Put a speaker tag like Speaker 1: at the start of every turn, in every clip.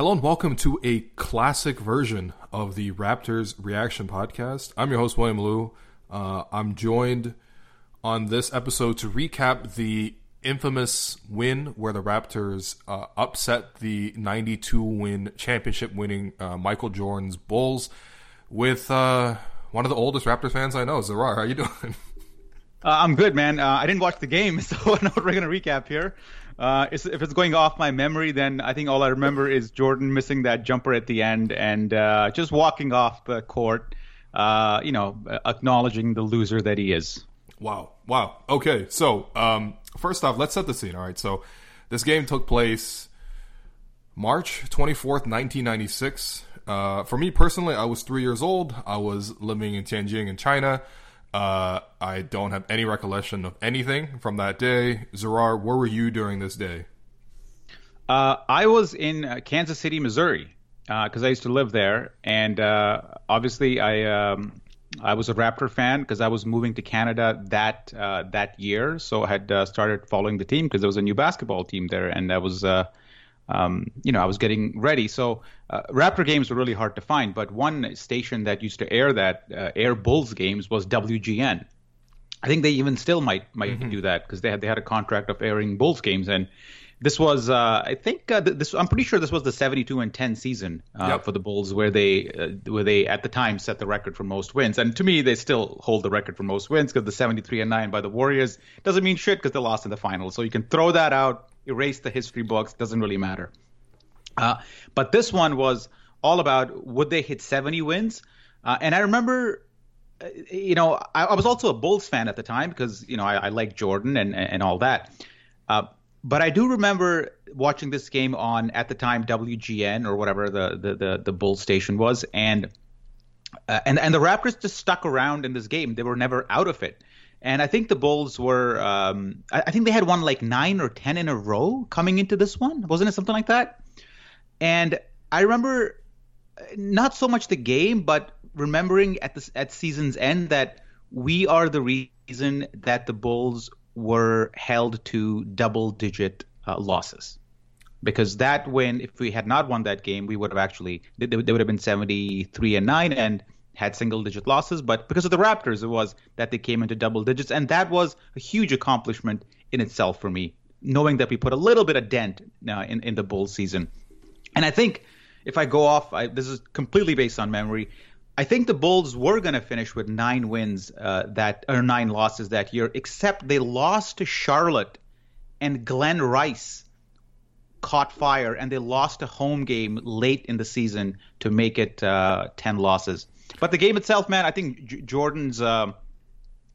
Speaker 1: Hello and welcome to a classic version of the Raptors Reaction Podcast. I'm your host, William Lou. Uh, I'm joined on this episode to recap the infamous win where the Raptors uh, upset the 92 win championship winning uh, Michael Jordan's Bulls with uh, one of the oldest Raptors fans I know, Zarar. How are you doing?
Speaker 2: Uh, I'm good, man. Uh, I didn't watch the game, so we're going to recap here. Uh, if it's going off my memory, then I think all I remember is Jordan missing that jumper at the end and just walking off the court, you know, acknowledging the loser that he is.
Speaker 1: Wow. Wow. Okay. So, um, first off, let's set the scene. All right. So, this game took place March 24th, 1996. Uh, for me personally, I was three years old. I was living in Tianjin in China. Uh, I don't have any recollection of anything from that day. Zarar, where were you during this day?
Speaker 2: Uh, I was in uh, Kansas City, Missouri, because uh, I used to live there, and uh, obviously I um, I was a Raptor fan because I was moving to Canada that uh, that year, so I had started following the team because there was a new basketball team there, and I was, uh, um, you know, I was getting ready. So uh, Raptor games were really hard to find, but one station that used to air that uh, air Bulls games was WGN. I think they even still might might mm-hmm. do that because they had they had a contract of airing Bulls games, and this was, uh, I think, uh, this. I'm pretty sure this was the 72 and 10 season uh, yep. for the Bulls, where they, uh, where they at the time set the record for most wins. And to me, they still hold the record for most wins because the 73 and 9 by the Warriors doesn't mean shit because they lost in the finals. So you can throw that out, erase the history books, doesn't really matter. Uh, but this one was all about would they hit 70 wins? Uh, and I remember you know, I, I, was also a Bulls fan at the time because you know I, I like Jordan and and all that. Uh, but I do remember watching this game on at the time WGN or whatever the the the, the Bull station was, and uh, and and the Raptors just stuck around in this game. They were never out of it. And I think the Bulls were, um, I, I think they had won like nine or ten in a row coming into this one, wasn't it something like that? And I remember uh, not so much the game, but remembering at the at season's end that we are the reason that the Bulls were held to double digit uh, losses. Because that win, if we had not won that game, we would have actually, they, they would have been 73 and 9 and had single digit losses. But because of the Raptors, it was that they came into double digits. And that was a huge accomplishment in itself for me, knowing that we put a little bit of dent uh, in, in the Bulls season. And I think if I go off, I, this is completely based on memory. I think the Bulls were going to finish with nine wins uh, that or nine losses that year, except they lost to Charlotte, and Glen Rice caught fire, and they lost a home game late in the season to make it uh, ten losses. But the game itself, man, I think J- Jordan's, uh,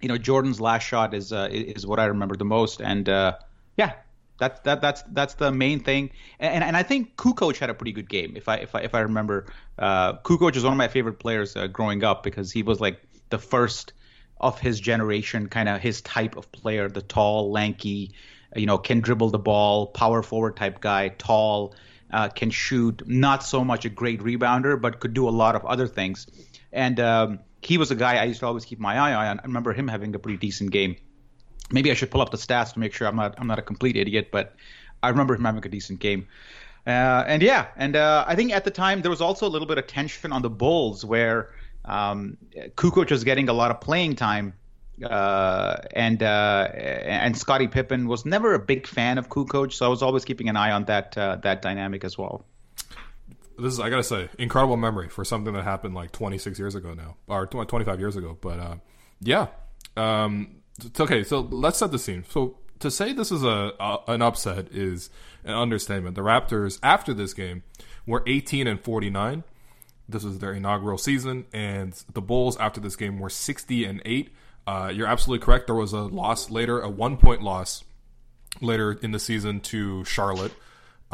Speaker 2: you know, Jordan's last shot is uh, is what I remember the most, and uh, yeah, that that that's that's the main thing, and and I think Kukoc had a pretty good game. If I if I if I remember, uh, Kukoc is one of my favorite players uh, growing up because he was like the first of his generation, kind of his type of player, the tall, lanky, you know, can dribble the ball, power forward type guy, tall, uh, can shoot, not so much a great rebounder, but could do a lot of other things. And um, he was a guy I used to always keep my eye on. I remember him having a pretty decent game maybe I should pull up the stats to make sure I'm not I'm not a complete idiot, but I remember him having a decent game. Uh, and yeah, and uh, I think at the time there was also a little bit of tension on the Bulls where um, Kukoc was getting a lot of playing time, uh, and uh, and Scottie Pippen was never a big fan of Kukoc, so I was always keeping an eye on that uh, that dynamic as well.
Speaker 1: This is I gotta say incredible memory for something that happened like 26 years ago now, or 25 years ago. But uh, yeah, um, okay, so let's set the scene. So to say this is a, a, an upset is an understatement. The Raptors after this game were 18 and 49. This was their inaugural season, and the Bulls after this game were 60 and 8. Uh, you're absolutely correct. There was a loss later, a one point loss later in the season to Charlotte.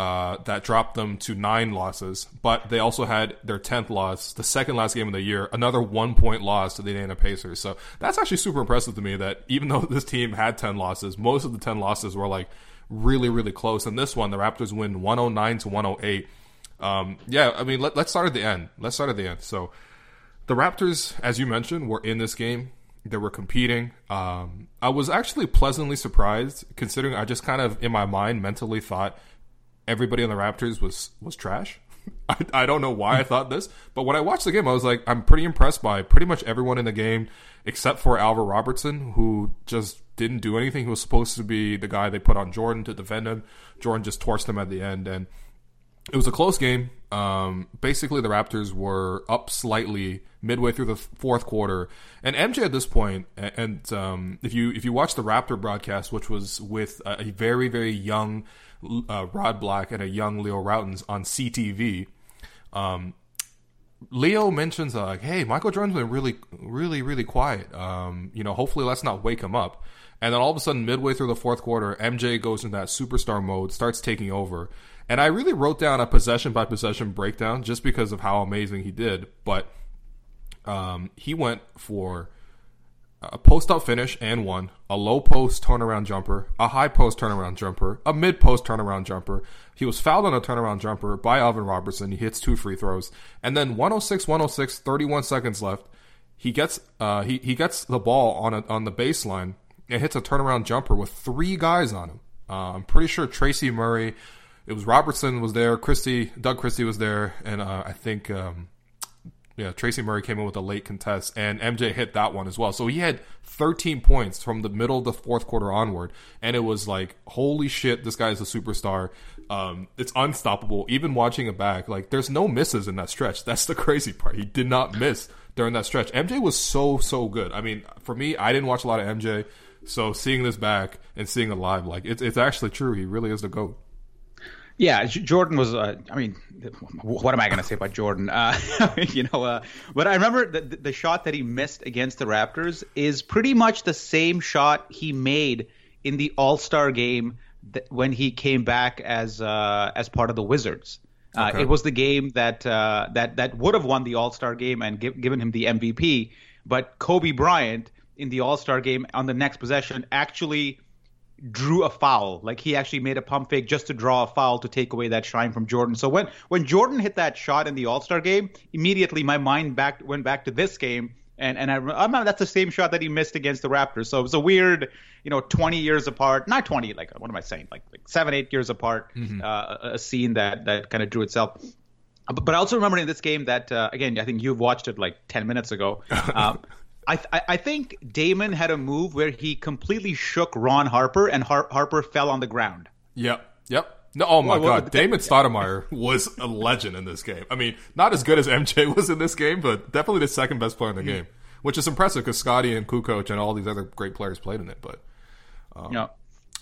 Speaker 1: Uh, that dropped them to nine losses. But they also had their tenth loss, the second last game of the year, another one point loss to the Indiana Pacers. So that's actually super impressive to me. That even though this team had ten losses, most of the ten losses were like really really close. And this one, the Raptors win one hundred nine to one hundred eight. Um, yeah, I mean, let, let's start at the end. Let's start at the end. So the Raptors, as you mentioned, were in this game. They were competing. Um, I was actually pleasantly surprised, considering I just kind of in my mind mentally thought everybody on the Raptors was was trash. I, I don't know why I thought this, but when I watched the game, I was like, I'm pretty impressed by pretty much everyone in the game, except for Alvin Robertson, who just didn't do anything. He was supposed to be the guy they put on Jordan to defend him. Jordan just torched him at the end, and it was a close game. Um, basically, the Raptors were up slightly midway through the fourth quarter, and MJ at this point, and um, if you if you watch the Raptor broadcast, which was with a, very very young uh, Rod Black and a young Leo Rautins on CTV, um, Leo mentions uh, like, "Hey, Michael Jordan's been really, really, really quiet. Um, you know, hopefully let's not wake him up." And then all of a sudden, midway through the fourth quarter, MJ goes into that superstar mode, starts taking over. And I really wrote down a possession by possession breakdown just because of how amazing he did. But um, he went for a post up finish and one, a low post turnaround jumper, a high post turnaround jumper, a mid post turnaround jumper. He was fouled on a turnaround jumper by Alvin Robertson. He hits two free throws. And then 106, 106, 31 seconds left. He gets uh, he, he gets the ball on a, on the baseline and hits a turnaround jumper with three guys on him. Uh, I'm pretty sure Tracy Murray, it was Robertson was there, Christie, Doug Christie was there, and uh, I think um, yeah, Tracy Murray came in with a late contest, and MJ hit that one as well. So he had 13 points from the middle of the fourth quarter onward, and it was like, holy shit, this guy is a superstar. Um, it's unstoppable. Even watching it back, like there's no misses in that stretch. That's the crazy part. He did not miss during that stretch. MJ was so so good. I mean, for me, I didn't watch a lot of MJ, so seeing this back and seeing it live, like it's it's actually true. He really is the goat.
Speaker 2: Yeah, Jordan was. Uh, I mean, what am I going to say about Jordan? Uh, you know, uh, but I remember the, the shot that he missed against the Raptors is pretty much the same shot he made in the All Star game when he came back as uh, as part of the Wizards. Uh, okay. It was the game that uh, that that would have won the All Star game and give, given him the MVP, but Kobe Bryant in the All Star game on the next possession actually drew a foul. Like he actually made a pump fake just to draw a foul to take away that shine from Jordan. So when when Jordan hit that shot in the All Star game, immediately my mind back went back to this game. And and I, I remember that's the same shot that he missed against the Raptors. So it was a weird, you know, 20 years apart. Not 20, like what am I saying? Like like seven, eight years apart. Mm-hmm. Uh, a scene that that kind of drew itself. But, but I also remember in this game that uh, again, I think you've watched it like 10 minutes ago. Um, I, I think Damon had a move where he completely shook Ron Harper and Har- Harper fell on the ground.
Speaker 1: Yep. Yep. No, oh my well, God, Damon Stoudemire was a legend in this game. I mean, not as good as MJ was in this game, but definitely the second best player in the mm-hmm. game, which is impressive because Scottie and Kukoc and all these other great players played in it. But
Speaker 2: um, yeah,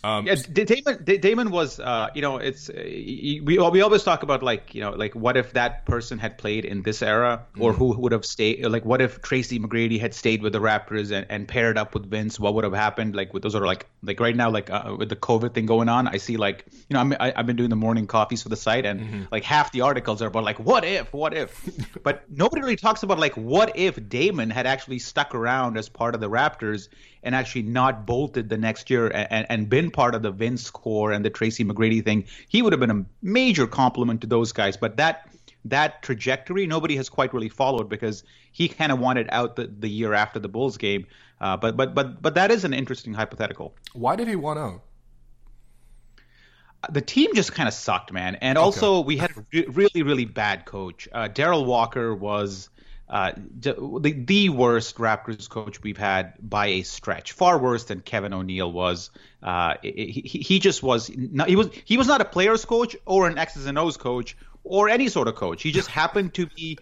Speaker 2: um, yeah, Damon. Damon was, uh, you know, it's uh, we we always talk about like, you know, like what if that person had played in this era, or mm-hmm. who would have stayed? Like, what if Tracy McGrady had stayed with the Raptors and, and paired up with Vince? What would have happened? Like, with those are like, like right now, like uh, with the COVID thing going on, I see like, you know, I'm, I, have been doing the morning coffees for the site, and mm-hmm. like half the articles are about like, what if, what if, but nobody really talks about like, what if Damon had actually stuck around as part of the Raptors and actually not bolted the next year and, and been part of the Vince core and the Tracy McGrady thing, he would have been a major compliment to those guys. But that that trajectory nobody has quite really followed because he kind of wanted out the, the year after the Bulls game. Uh, but but but but that is an interesting hypothetical.
Speaker 1: Why did he want out?
Speaker 2: the team just kind of sucked, man. And also, okay. we had a re- really, really bad coach. Uh, Darrell Walker was uh, the, the worst Raptors coach we've had by a stretch, far worse than Kevin O'Neill was. Uh, he, he just was not, he was he was not a players coach or an X's and O's coach or any sort of coach. He just happened to be.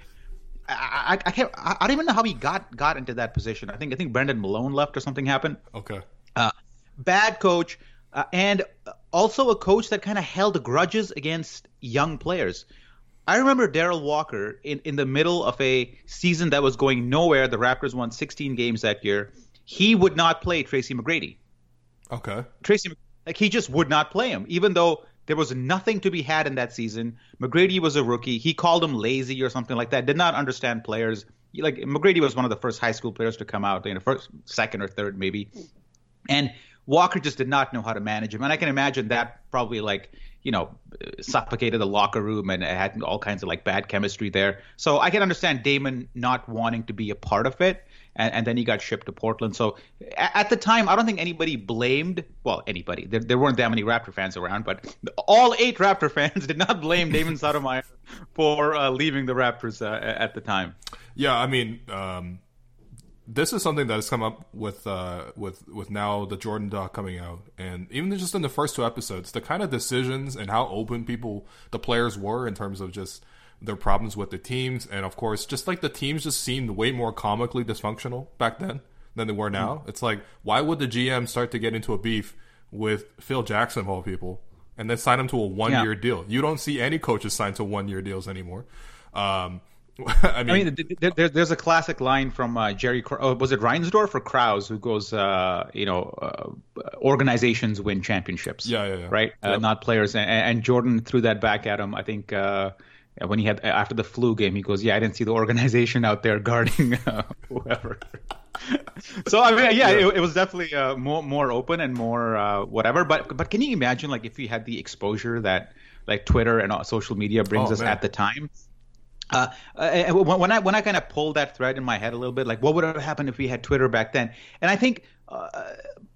Speaker 2: I, I, I can't. I, don't even know how he got got into that position. I think I think Brendan Malone left or something happened.
Speaker 1: Okay.
Speaker 2: Uh, bad coach, uh, and also a coach that kind of held grudges against young players. I remember Darrell Walker in, in the middle of a season that was going nowhere. The Raptors won 16 games that year. He would not play Tracy McGrady.
Speaker 1: Okay.
Speaker 2: Tracy, like he just would not play him, even though There was nothing to be had in that season. McGrady was a rookie. He called him lazy or something like that. Did not understand players. Like McGrady was one of the first high school players to come out, you know, first, second or third maybe. And Walker just did not know how to manage him. And I can imagine that probably like you know, suffocated the locker room and had all kinds of like bad chemistry there. So I can understand Damon not wanting to be a part of it. And, and then he got shipped to Portland. So at, the time, I don't think anybody blamed, well, anybody. There, there, weren't that many Raptor fans around, but all eight Raptor fans did not blame Damon Stoudemire for uh, leaving the Raptors uh, at the time.
Speaker 1: Yeah, I mean, um, this is something that has come up with uh, with with now the Jordan doc coming out, and even just in the first two episodes, the kind of decisions and how open people, the players were in terms of just their problems with the teams, and of course, just like the teams just seemed way more comically dysfunctional back then than they were now. Mm-hmm. It's like, why would the GM start to get into a beef with Phil Jackson of all people, and then sign him to a one year yeah. deal? You don't see any coaches signed to one year deals anymore. Um,
Speaker 2: I mean, I mean there, there's a classic line from uh, Jerry. Oh, was it Reinsdorf or Krause who goes, uh, you know, uh, organizations win championships.
Speaker 1: Yeah, yeah, yeah.
Speaker 2: Right, uh, yep. not players. And, and, Jordan threw that back at him. I think uh, when he had after the flu game, he goes, "Yeah, I didn't see the organization out there guarding uh, whoever." so I mean, yeah, yeah. It, it, was definitely more more open and more whatever. But but can you imagine like if we had the exposure that like Twitter and social media brings oh, us man. at the time? Uh, uh when I when I kind of pulled that thread in my head a little bit, like what would have happened if we had Twitter back then? And I think uh,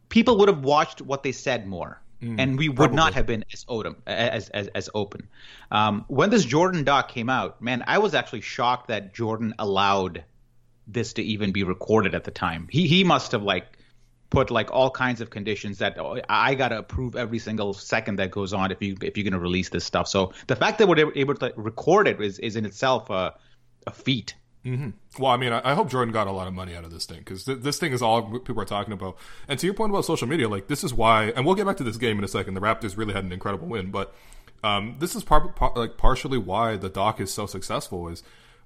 Speaker 2: people would have watched what they said more, mm, and we would probably. not have been as open as as, as open. Um, when this Jordan doc came out, man, I was actually shocked that Jordan allowed this to even be recorded at the time. He he must have like put like all kinds of conditions that oh, I got to approve every single second that goes on if you if you're to release this stuff. So the fact that we're able to record it is is in itself a, a feat.
Speaker 1: Mm-hmm. Well, I mean, I, I, hope Jordan got a lot of money out of this thing because th- this thing is all people are talking about. And to your point about social media, like this is why, and we'll get back to this game in a second. The Raptors really had an incredible win, but um, this is par- par- like partially why the doc is so successful. Is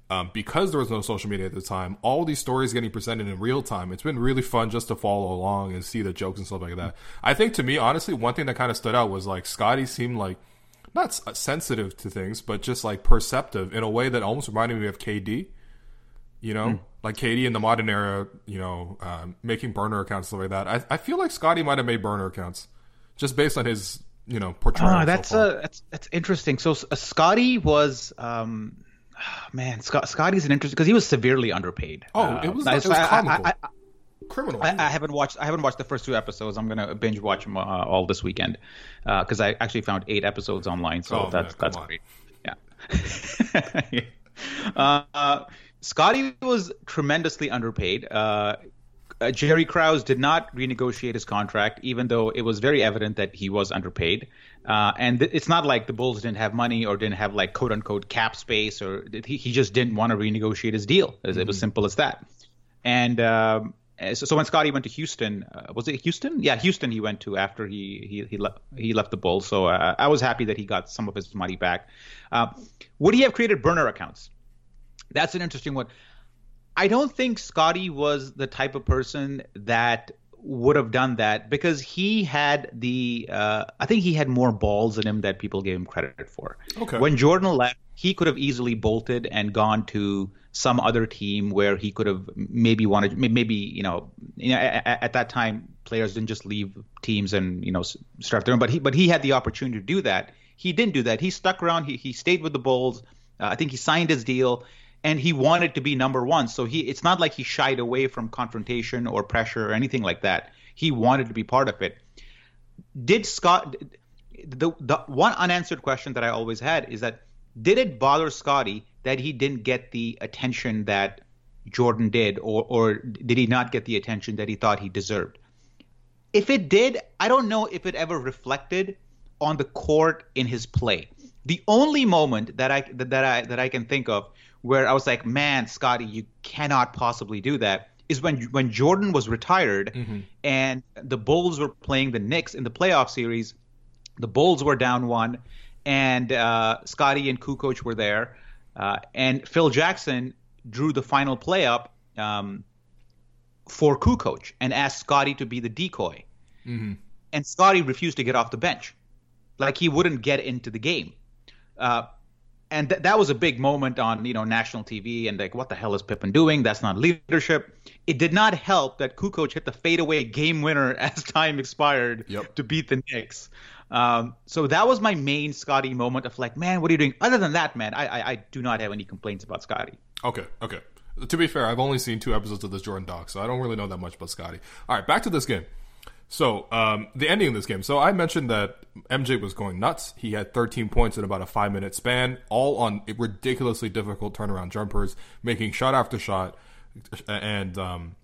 Speaker 1: um, because there was no social media at the time, all these stories getting presented in real time. It's been really fun just to follow along and see the jokes and stuff like that. I think to me, honestly, one thing that kind of stood out was like Scottie seemed like not sensitive to things, but just like perceptive in a way that almost reminded me of KD. You know, mm. like KD in the modern era, you know, um, making burner accounts stuff like that. I, I feel like Scottie might have made burner accounts just based on his you know portrayal.
Speaker 2: Ah, that's so uh, that's that's interesting. So uh, Scottie was um, man, Scott, Scottie's an interesting because he was severely underpaid.
Speaker 1: Oh, uh, it was, it was I, comical. I, I,
Speaker 2: Criminal. I, I, haven't watched. I haven't watched the first two episodes. I'm gonna binge watch them uh, all this weekend because uh, I actually found eight episodes online. So oh, that's man, that's on. great. Yeah. uh, Scottie was tremendously underpaid. Uh, uh, Jerry Krause did not renegotiate his contract, even though it was very evident that he was underpaid. Uh, and th- it's not like the Bulls didn't have money or didn't have like quote unquote cap space, or he, he just didn't want to renegotiate his deal. Mm-hmm. It was mm-hmm. simple as that. And um, so, so, when Scottie went to Houston, uh, was it Houston? Yeah, Houston. He went to after he he he, le- he left the Bulls. So uh, I was happy that he got some of his money back. Uh, would he have created burner accounts? That's an interesting one. I don't think Scottie was the type of person that would have done that because he had the uh, I think he had more balls in him that people gave him credit for.
Speaker 1: Okay.
Speaker 2: When Jordan left, he could have easily bolted and gone to some other team where he could have maybe wanted maybe you know, you know at, at that time players didn't just leave teams and you know start their own but he but he had the opportunity to do that. He didn't do that. He stuck around. He he stayed with the Bulls. Uh, I think he signed his deal and he wanted to be number one. So he it's not like he shied away from confrontation or pressure or anything like that. He wanted to be part of it. Did Scott the the one unanswered question that I always had is that did it bother Scottie that he didn't get the attention that Jordan did, or or did he not get the attention that he thought he deserved? If it did, I don't know if it ever reflected on the court in his play. The only moment that I that I that I can think of where I was like, man, Scottie, you cannot possibly do that. Is when when Jordan was retired mm-hmm. and the Bulls were playing the Knicks in the playoff series. The Bulls were down one, and uh, Scottie and Kukoc were there, uh, and Phil Jackson drew the final play up um, for Kukoc and asked Scottie to be the decoy, mm-hmm. and Scottie refused to get off the bench. like he wouldn't get into the game. Uh, and th- that was a big moment on you know national TV and like what the hell is Pippen doing? That's not leadership. It did not help that Kukoc hit the fadeaway game winner as time expired
Speaker 1: Yep.
Speaker 2: to beat the Knicks. Um, so that was my main Scottie moment of like, man, what are you doing? Other than that, man, I I, I do not have any complaints about Scottie.
Speaker 1: Okay, okay. To be fair, I've only seen two episodes of this Jordan doc, so I don't really know that much about Scottie. All right, back to this game. So, um, the ending of this game. So, I mentioned that MJ was going nuts. He had 13 points in about a five minute span, all on ridiculously difficult turnaround jumpers, making shot after shot. And, um,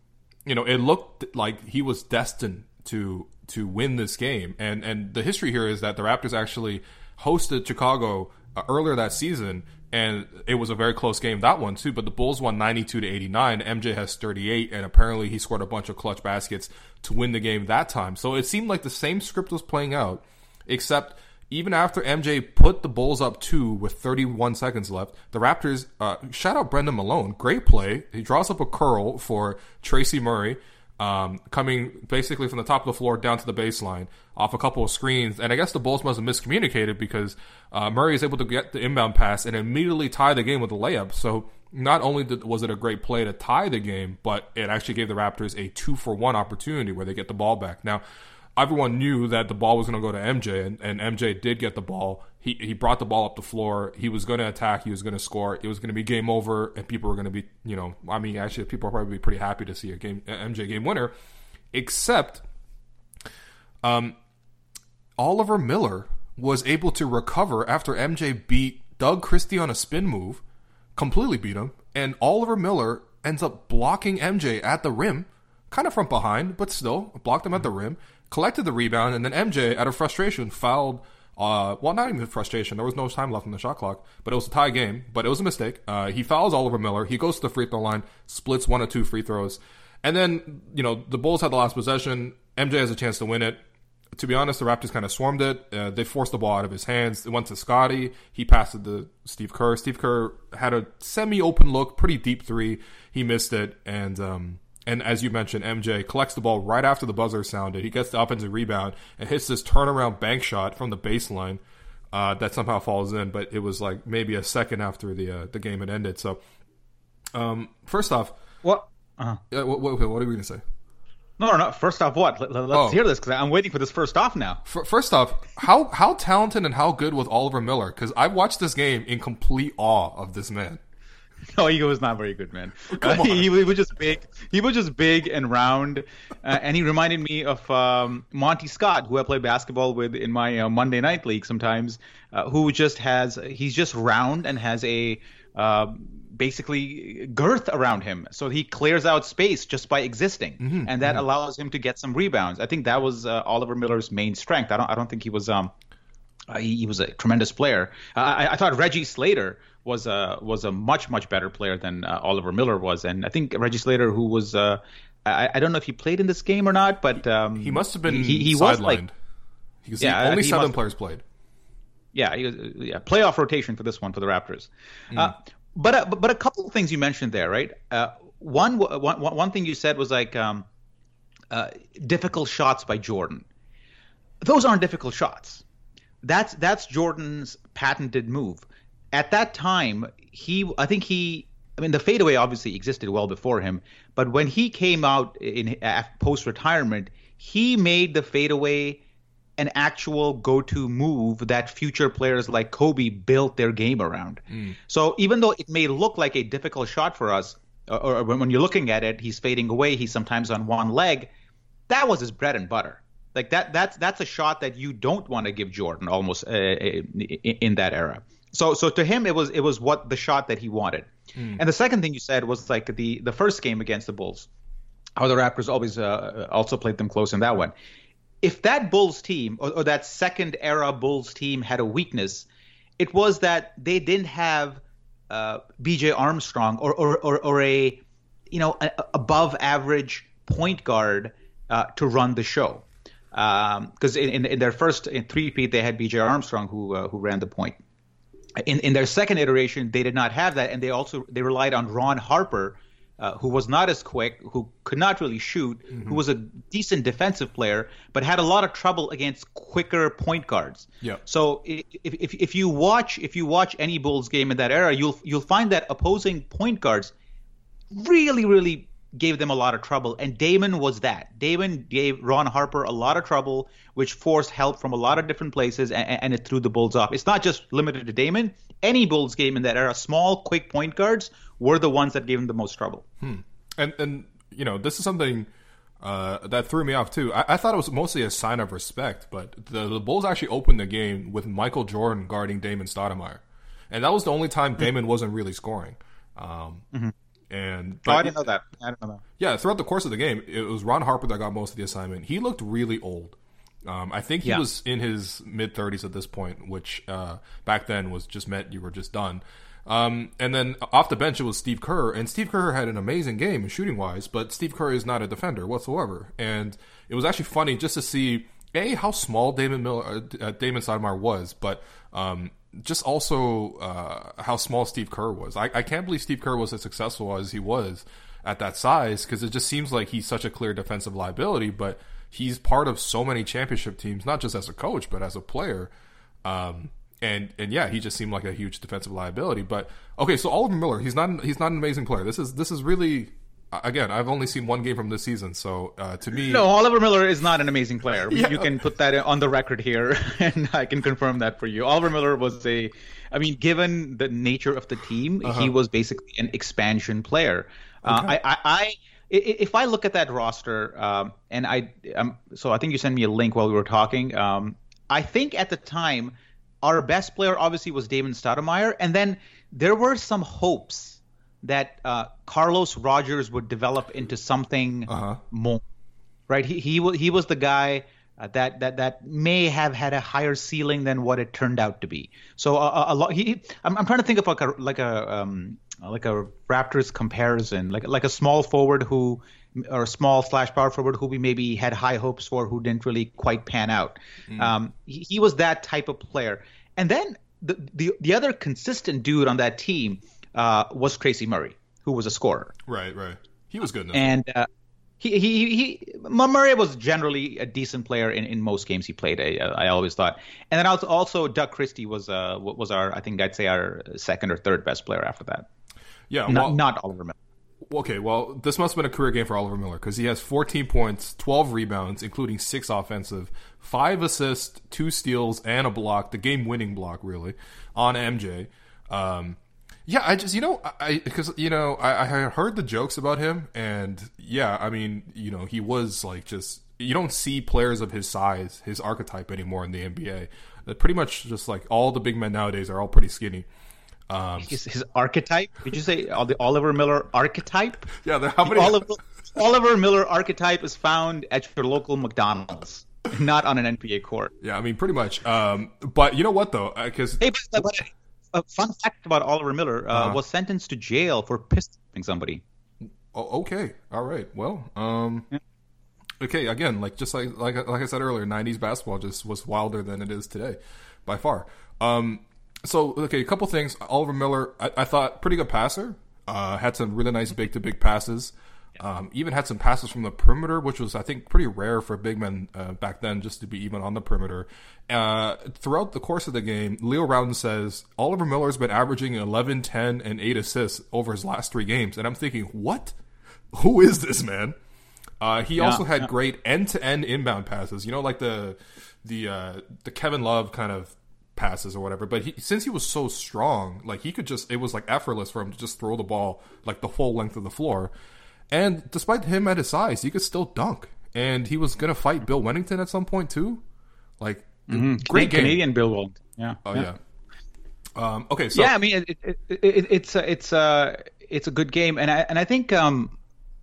Speaker 1: you know, it looked like he was destined to to win this game. And and the history here is that the Raptors actually hosted Chicago uh, earlier that season, and it was a very close game that one too. But the Bulls won ninety two to eighty nine. MJ has thirty eight, and apparently he scored a bunch of clutch baskets to win the game that time. So it seemed like the same script was playing out, except. Even after MJ put the Bulls up two with 31 seconds left, the Raptors, uh, shout out Brendan Malone, great play. He draws up a curl for Tracy Murray, um, coming basically from the top of the floor down to the baseline off a couple of screens. And I guess the Bulls must have miscommunicated because uh, Murray is able to get the inbound pass and immediately tie the game with a layup. So not only did, was it a great play to tie the game, but it actually gave the Raptors a two for one opportunity where they get the ball back. Now, everyone knew that the ball was going to go to MJ, and, and MJ did get the ball. He he brought the ball up the floor. He was going to attack. He was going to score. It was going to be game over, and people were going to be, you know, I mean, actually, people are probably pretty happy to see a game a MJ game winner, except, um, Oliver Miller was able to recover after MJ beat Doug Christie on a spin move, completely beat him, and Oliver Miller ends up blocking MJ at the rim, kind of from behind, but still blocked him at the rim, collected the rebound, and then MJ, out of frustration, fouled. Uh, well, not even frustration. There was no time left on the shot clock, but it was a tie game. But it was a mistake. Uh, he fouls Oliver Miller. He goes to the free throw line, splits one or two free throws, and then you know the Bulls had the last possession. MJ has a chance to win it to be honest, the Raptors kind of swarmed it. Uh, they forced the ball out of his hands. It went to Scottie. He passed it to Steve Kerr. Steve Kerr had a semi-open look, pretty deep three. He missed it, and um, and as you mentioned, MJ collects the ball right after the buzzer sounded. He gets the offensive rebound and hits this turnaround bank shot from the baseline uh, that somehow falls in. But it was like maybe a second after the uh, the game had ended. So, um, first off,
Speaker 2: What? Uh-huh.
Speaker 1: uh, what, what, what are we gonna say?
Speaker 2: No, no, no. First off, what? Let, us
Speaker 1: Oh.
Speaker 2: hear this because I'm waiting for this first off now.
Speaker 1: F- First off, how how talented and how good was Oliver Miller? Because I watched this game in complete awe of this man.
Speaker 2: No, he was not very good, man. Uh, he, he was just big. He was just big and round, uh, and he reminded me of um, Monty Scott, who I play basketball with in my uh, Monday night league sometimes. Uh, who just has he's just round and has a uh, basically girth around him, so he clears out space just by existing, and that allows him to get some rebounds. I think that was uh, Oliver Miller's main strength. I don't I don't think he was um uh, he, he was a tremendous player. Uh, I, I thought Reggie Slater was a was a much much better player than uh, Oliver Miller was, and I think Reggie Slater, who was uh, I, I don't know if he played in this game or not, but um,
Speaker 1: He must have been
Speaker 2: he, he was like
Speaker 1: because
Speaker 2: Yeah,
Speaker 1: only
Speaker 2: he
Speaker 1: seven
Speaker 2: must-
Speaker 1: players played.
Speaker 2: yeah, he was, yeah, playoff rotation for this one for the Raptors.
Speaker 1: Hmm.
Speaker 2: Uh, but, uh, but but a couple of things you mentioned there, right? Uh, one, one one thing you said was like um, uh, difficult shots by Jordan. Those aren't difficult shots. That's that's Jordan's patented move. At that time, he I think he I mean the fadeaway obviously existed well before him, but when he came out in post retirement, he made the fadeaway an actual go-to move that future players like Kobe built their game around. Hmm. So even though it may look like a difficult shot for us, uh, or, or when you're looking at it, he's fading away. He's sometimes on one leg. That was his bread and butter. Like that. That's that's a shot that you don't want to give Jordan almost uh, uh, in, in that era. So so to him it was it was what the shot that he wanted. And the second thing you said was like the the first game against the Bulls, how the Raptors always uh, also played them close in that one if that Bulls team or, or that second era Bulls team had a weakness, it was that they didn't have uh, B.J. Armstrong or or, or, or a you know a, a above average point guard uh, to run the show. Because in, in, in their first in three-peat, they had B.J. Armstrong who uh, who ran the point. In in their second iteration, they did not have that, and they also they relied on Ron Harper uh, who was not as quick, who could not really shoot, mm-hmm. who was a decent defensive player, but had a lot of trouble against quicker point guards.
Speaker 1: Yeah.
Speaker 2: So if, if if you watch if you watch any Bulls game in that era, you'll you'll find that opposing point guards really really gave them a lot of trouble, and Damon was that. Damon gave Ron Harper a lot of trouble, which forced help from a lot of different places, and, and it threw the Bulls off. It's not just limited to Damon. Any Bulls game in that era, small, quick point guards were the ones that gave him the most trouble.
Speaker 1: Hmm. And and you know this is something uh, that threw me off too. I, I, thought it was mostly a sign of respect, but the, the Bulls actually opened the game with Michael Jordan guarding Damon Stoudemire, and that was the only time hmm. Damon wasn't really scoring. Um, mm-hmm. And
Speaker 2: but, oh, I didn't know that. I didn't know that.
Speaker 1: Yeah, throughout the course of the game, it was Ron Harper that got most of the assignment. He looked really old. Um, I think he yeah. was in his mid 30s at this point, which uh, back then was just meant you were just done. Um, and then off the bench, it was Steve Kerr, and Steve Kerr had an amazing game shooting wise, but Steve Kerr is not a defender whatsoever. And it was actually funny just to see a how small Damon Miller, uh, uh Damon Stoudemire was, but um, just also uh, how small Steve Kerr was. I, I can't believe Steve Kerr was as successful as he was at that size because it just seems like he's such a clear defensive liability, but he's part of so many championship teams, not just as a coach, but as a player. Um, and and yeah, he just seemed like a huge defensive liability. But okay, so Oliver Miller, he's not he's not an amazing player. This is this is really again, I've only seen one game from this season, so uh, to me,
Speaker 2: no, Oliver Miller is not an amazing player. Yeah. You can put that on the record here, and I can confirm that for you. Oliver Miller was a, I mean, given the nature of the team, uh-huh. he was basically an expansion player. Uh, okay. Uh, I, I, I, if I look at that roster, um, and I, um, so I think you sent me a link while we were talking. Um, I think at the time, our best player obviously was Damon Stoudemire, and then there were some hopes that uh, Carlos Rogers would develop into something uh-huh. more. Right? He he he was the guy uh, that that that may have had a higher ceiling than what it turned out to be. So uh, a, a lot. He, I'm, I'm trying to think of like a like a um, like a Raptors comparison, like like a small forward who or a small slash power forward who we maybe had high hopes for who didn't really quite pan out. Mm. Um, he, he was that type of player. And then the, the the other consistent dude on that team uh, was Tracy Murray, who was a scorer.
Speaker 1: Right, right. He was good enough.
Speaker 2: And uh, he, he, he, Murray was generally a decent player in, in most games he played. I, I always thought. And then also, also Doug Christie was uh was our I think I'd say our second or third best player after that.
Speaker 1: Yeah,
Speaker 2: well, not, not Oliver Miller.
Speaker 1: Okay, well, this must have been a career game for Oliver Miller because he has 14 points, 12 rebounds, including six offensive, five assists, two steals, and a block, the game winning block, really, on MJ. Um, yeah, I just you know I because you know I, I heard the jokes about him, and yeah, I mean you know he was like just you don't see players of his size, his archetype anymore in the NBA. They're pretty much just like all the big men nowadays are all pretty skinny.
Speaker 2: Um, his, his archetype? Did you say the Oliver Miller archetype?
Speaker 1: Yeah, there, how many?
Speaker 2: Oliver, Oliver Miller archetype is found at your local McDonald's, not on an NBA court.
Speaker 1: Yeah, I mean, pretty much. Um, but you know what though? Because uh,
Speaker 2: hey, but, but, a fun fact about Oliver Miller uh, uh-huh. was sentenced to jail for pistoling somebody.
Speaker 1: Oh, okay, all right. Well, um, yeah. okay. Again, like just like like like I said earlier, '90s basketball just was wilder than it is today, by far. Um, so okay, a couple things. Oliver Miller, I, I thought pretty good passer. Uh, had some really nice big to big passes. Um, even had some passes from the perimeter, which was, I think, pretty rare for big men uh, back then, just to be even on the perimeter. Uh, throughout the course of the game, Leo Rautins says Oliver Miller's been averaging 11, 10, and 8 assists over his last three games. And I'm thinking, what? Who is this man? Uh, he yeah, also had yeah. great end to end inbound passes. You know, like the the uh, the Kevin Love kind of passes or whatever. But he, since he was so strong, like he could just it was like effortless for him to just throw the ball like the full length of the floor. And despite him at his size, he could still dunk. And he was gonna fight Bill Wennington at some point too. Like
Speaker 2: mm-hmm. great game. Canadian Bill Wennington.
Speaker 1: Yeah.
Speaker 2: Oh
Speaker 1: yeah. yeah. Um, okay. So
Speaker 2: yeah, I mean it, it, it, it's a, it's a it's a good game, and I and I think um,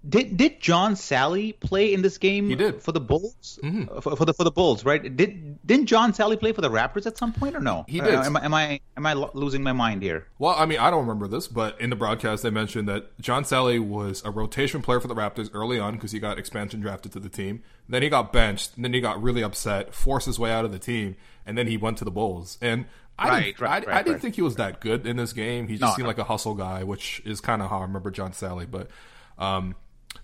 Speaker 2: did did John Salley play in this game?
Speaker 1: He did
Speaker 2: for the Bulls. Mm-hmm. For, for, the for the Bulls, right? Did didn't John Salley play for the Raptors at some point or no?
Speaker 1: He did.
Speaker 2: Uh, am, am, I am I losing my mind here?
Speaker 1: Well, I mean, I don't remember this, but in the broadcast they mentioned that John Salley was a rotation player for the Raptors early on because he got expansion drafted to the team. Then he got benched. And then he got really upset, forced his way out of the team, and then he went to the Bulls. And I right, didn't, right, I, right, I didn't think he was that good in this game. He just no, seemed no. like a hustle guy, which is kind of how I remember John Salley, but. Um,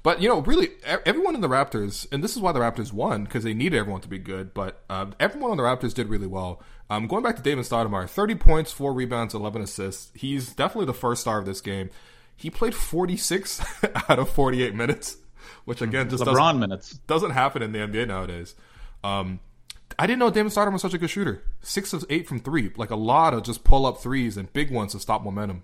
Speaker 1: but you know, really, everyone in the Raptors, and this is why the Raptors won because they needed everyone to be good. But uh, everyone on the Raptors did really well. Um, going back to Damon Stoudemire, thirty points, four rebounds, eleven assists. He's definitely the first star of this game. He played forty six out of forty eight minutes, which again just
Speaker 2: LeBron
Speaker 1: doesn't,
Speaker 2: minutes.
Speaker 1: doesn't happen in the NBA nowadays. Um, I didn't know Damon Stoudemire was such a good shooter. Six of eight from three, like a lot of just pull up threes and big ones to stop momentum.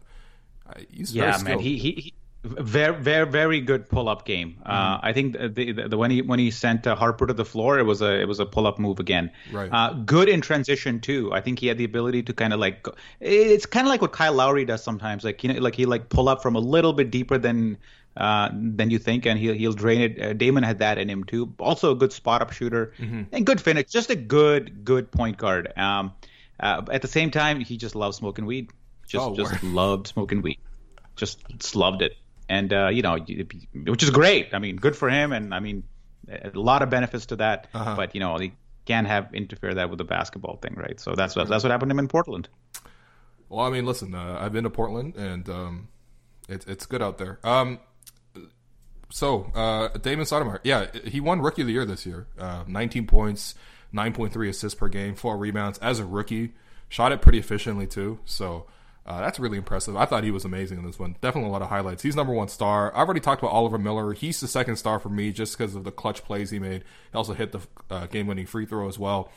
Speaker 1: Uh, He's very
Speaker 2: Yeah, man. He, he, he very very very good pull up game. Uh,
Speaker 1: Mm-hmm.
Speaker 2: I think the, the, the when he when he sent uh, Harper to the floor, it was a it was a pull up move again.
Speaker 1: Right.
Speaker 2: Uh, good in transition too. I think he had the ability to kind of like go, it's kind of like what Kyle Lowry does sometimes. Like you know, like he like pull up from a little bit deeper than uh, than you think, and he'll he'll drain it. Uh, Damon had that in him too. Also a good spot up shooter
Speaker 1: Mm-hmm.
Speaker 2: and good finish. Just a good good point guard. Um, uh, at the same time, he just loves smoking weed. Just
Speaker 1: Oh,
Speaker 2: just
Speaker 1: word.
Speaker 2: loved smoking weed just, just loved it. And uh, you know, which is great. I mean, good for him, and I mean, a lot of benefits to that.
Speaker 1: Uh-huh.
Speaker 2: But you know, he can't have interfere that with the basketball thing, right? So that's what that's what happened to him in Portland.
Speaker 1: Well, I mean, listen, uh, I've been to Portland, and um, it's it's good out there. Um, so uh, Damon Stoudemire, yeah, he won Rookie of the Year this year. Uh, 19 points, 9.3 assists per game, four rebounds as a rookie. Shot it pretty efficiently too. So. Uh, that's really impressive. I thought he was amazing in this one. Definitely a lot of highlights. He's number one star. I've already talked about Oliver Miller. He's the second star for me just because of the clutch plays he made. He also hit the uh, game-winning free throw as well.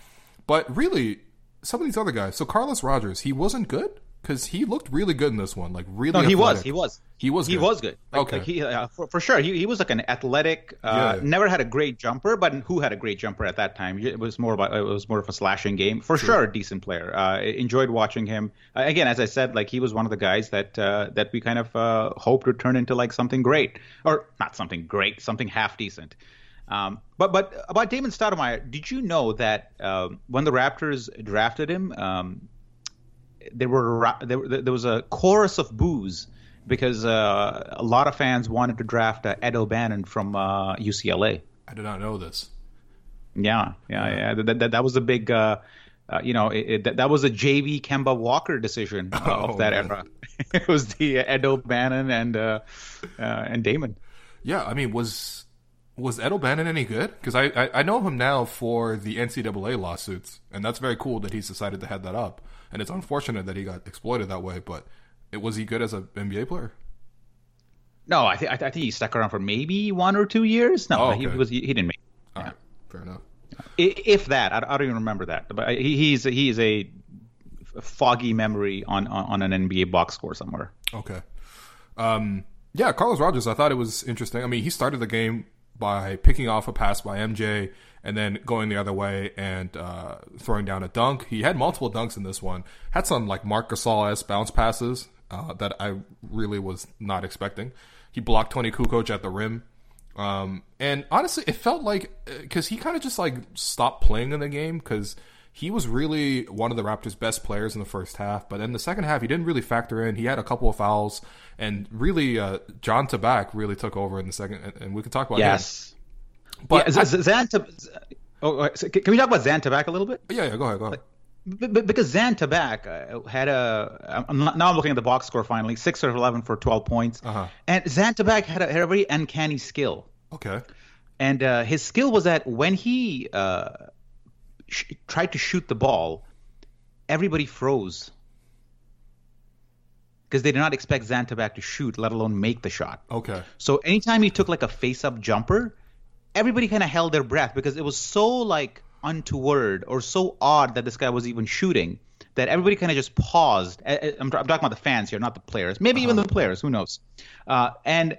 Speaker 1: But really, some of these other guys. So Carlos Rogers, he wasn't good because he looked really good in this one. Like really,
Speaker 2: No, he was, he was,
Speaker 1: He was
Speaker 2: he
Speaker 1: good.
Speaker 2: was good. Like,
Speaker 1: Okay.
Speaker 2: like he uh, for, for sure. He, he was like an athletic. Uh,
Speaker 1: Yeah.
Speaker 2: Never had a great jumper, but who had a great jumper at that time? It was more about it was more of a slashing game. For sure, a decent player. Uh, enjoyed watching him. Uh, again, as I said, like he was one of the guys that uh, that we kind of uh, hoped would turn into like something great, or not something great, something half decent. Um, but but about Damon Stoudemire, did you know that um, when the Raptors drafted him, um, there were there, there was a chorus of boos because uh, a lot of fans wanted to draft uh, Ed O'Bannon from uh, UCLA.
Speaker 1: I did not know this.
Speaker 2: Yeah, yeah, yeah. That, that, that was a big, uh, uh, you know, it, it, that, that was a JV Kemba Walker decision uh,
Speaker 1: Oh,
Speaker 2: of that
Speaker 1: man.
Speaker 2: era. it was the Ed O'Bannon and uh, uh, and Damon.
Speaker 1: Yeah, I mean, was was Ed O'Bannon any good? Because I, I I know him now for the NCAA lawsuits, and that's very cool that he's decided to head that up. And it's unfortunate that he got exploited that way, but it was he good as an NBA player?
Speaker 2: No, I think I, th- I think he stuck around for maybe one or two years. No,
Speaker 1: Oh,
Speaker 2: he was he, didn't make.
Speaker 1: All right, fair enough.
Speaker 2: If that, I, I don't even remember that. But he, he's he a foggy memory on, on on an NBA box score somewhere.
Speaker 1: Okay. Um, yeah, Carlos Rogers, I thought it was interesting. I mean, he started the game by picking off a pass by MJ and then going the other way and uh, throwing down a dunk. He had multiple dunks in this one. Had some like Marc Gasol s bounce passes uh, that I really was not expecting. He blocked Toni Kukoc at the rim. Um, and honestly, it felt like because he kind of just like stopped playing in the game because he was really one of the Raptors' best players in the first half. But in the second half, he didn't really factor in. He had a couple of fouls, and really, uh, Zan Tabak really took over in the second. And, and we can talk about him. But
Speaker 2: yeah,
Speaker 1: I-
Speaker 2: Z- Z- Zantab- Oh, so can we talk about Zan Tabak a little bit?
Speaker 1: yeah, yeah, go ahead, go ahead.
Speaker 2: Because Zan Tabak uh, had a I'm not, now I'm looking at the box score finally six or eleven for twelve points,
Speaker 1: Uh-huh.
Speaker 2: and Zan Tabak had a, had a very uncanny skill,
Speaker 1: Okay,
Speaker 2: and uh, his skill was that when he uh, sh- tried to shoot the ball, everybody froze because they did not expect Zan Tabak to shoot, let alone make the shot.
Speaker 1: okay,
Speaker 2: So anytime he took like a face-up jumper, everybody kind of held their breath because it was so like untoward or so odd that this guy was even shooting that everybody kind of just paused. I'm, I'm talking about the fans here, not the players. Maybe even the players. Who knows? Uh, and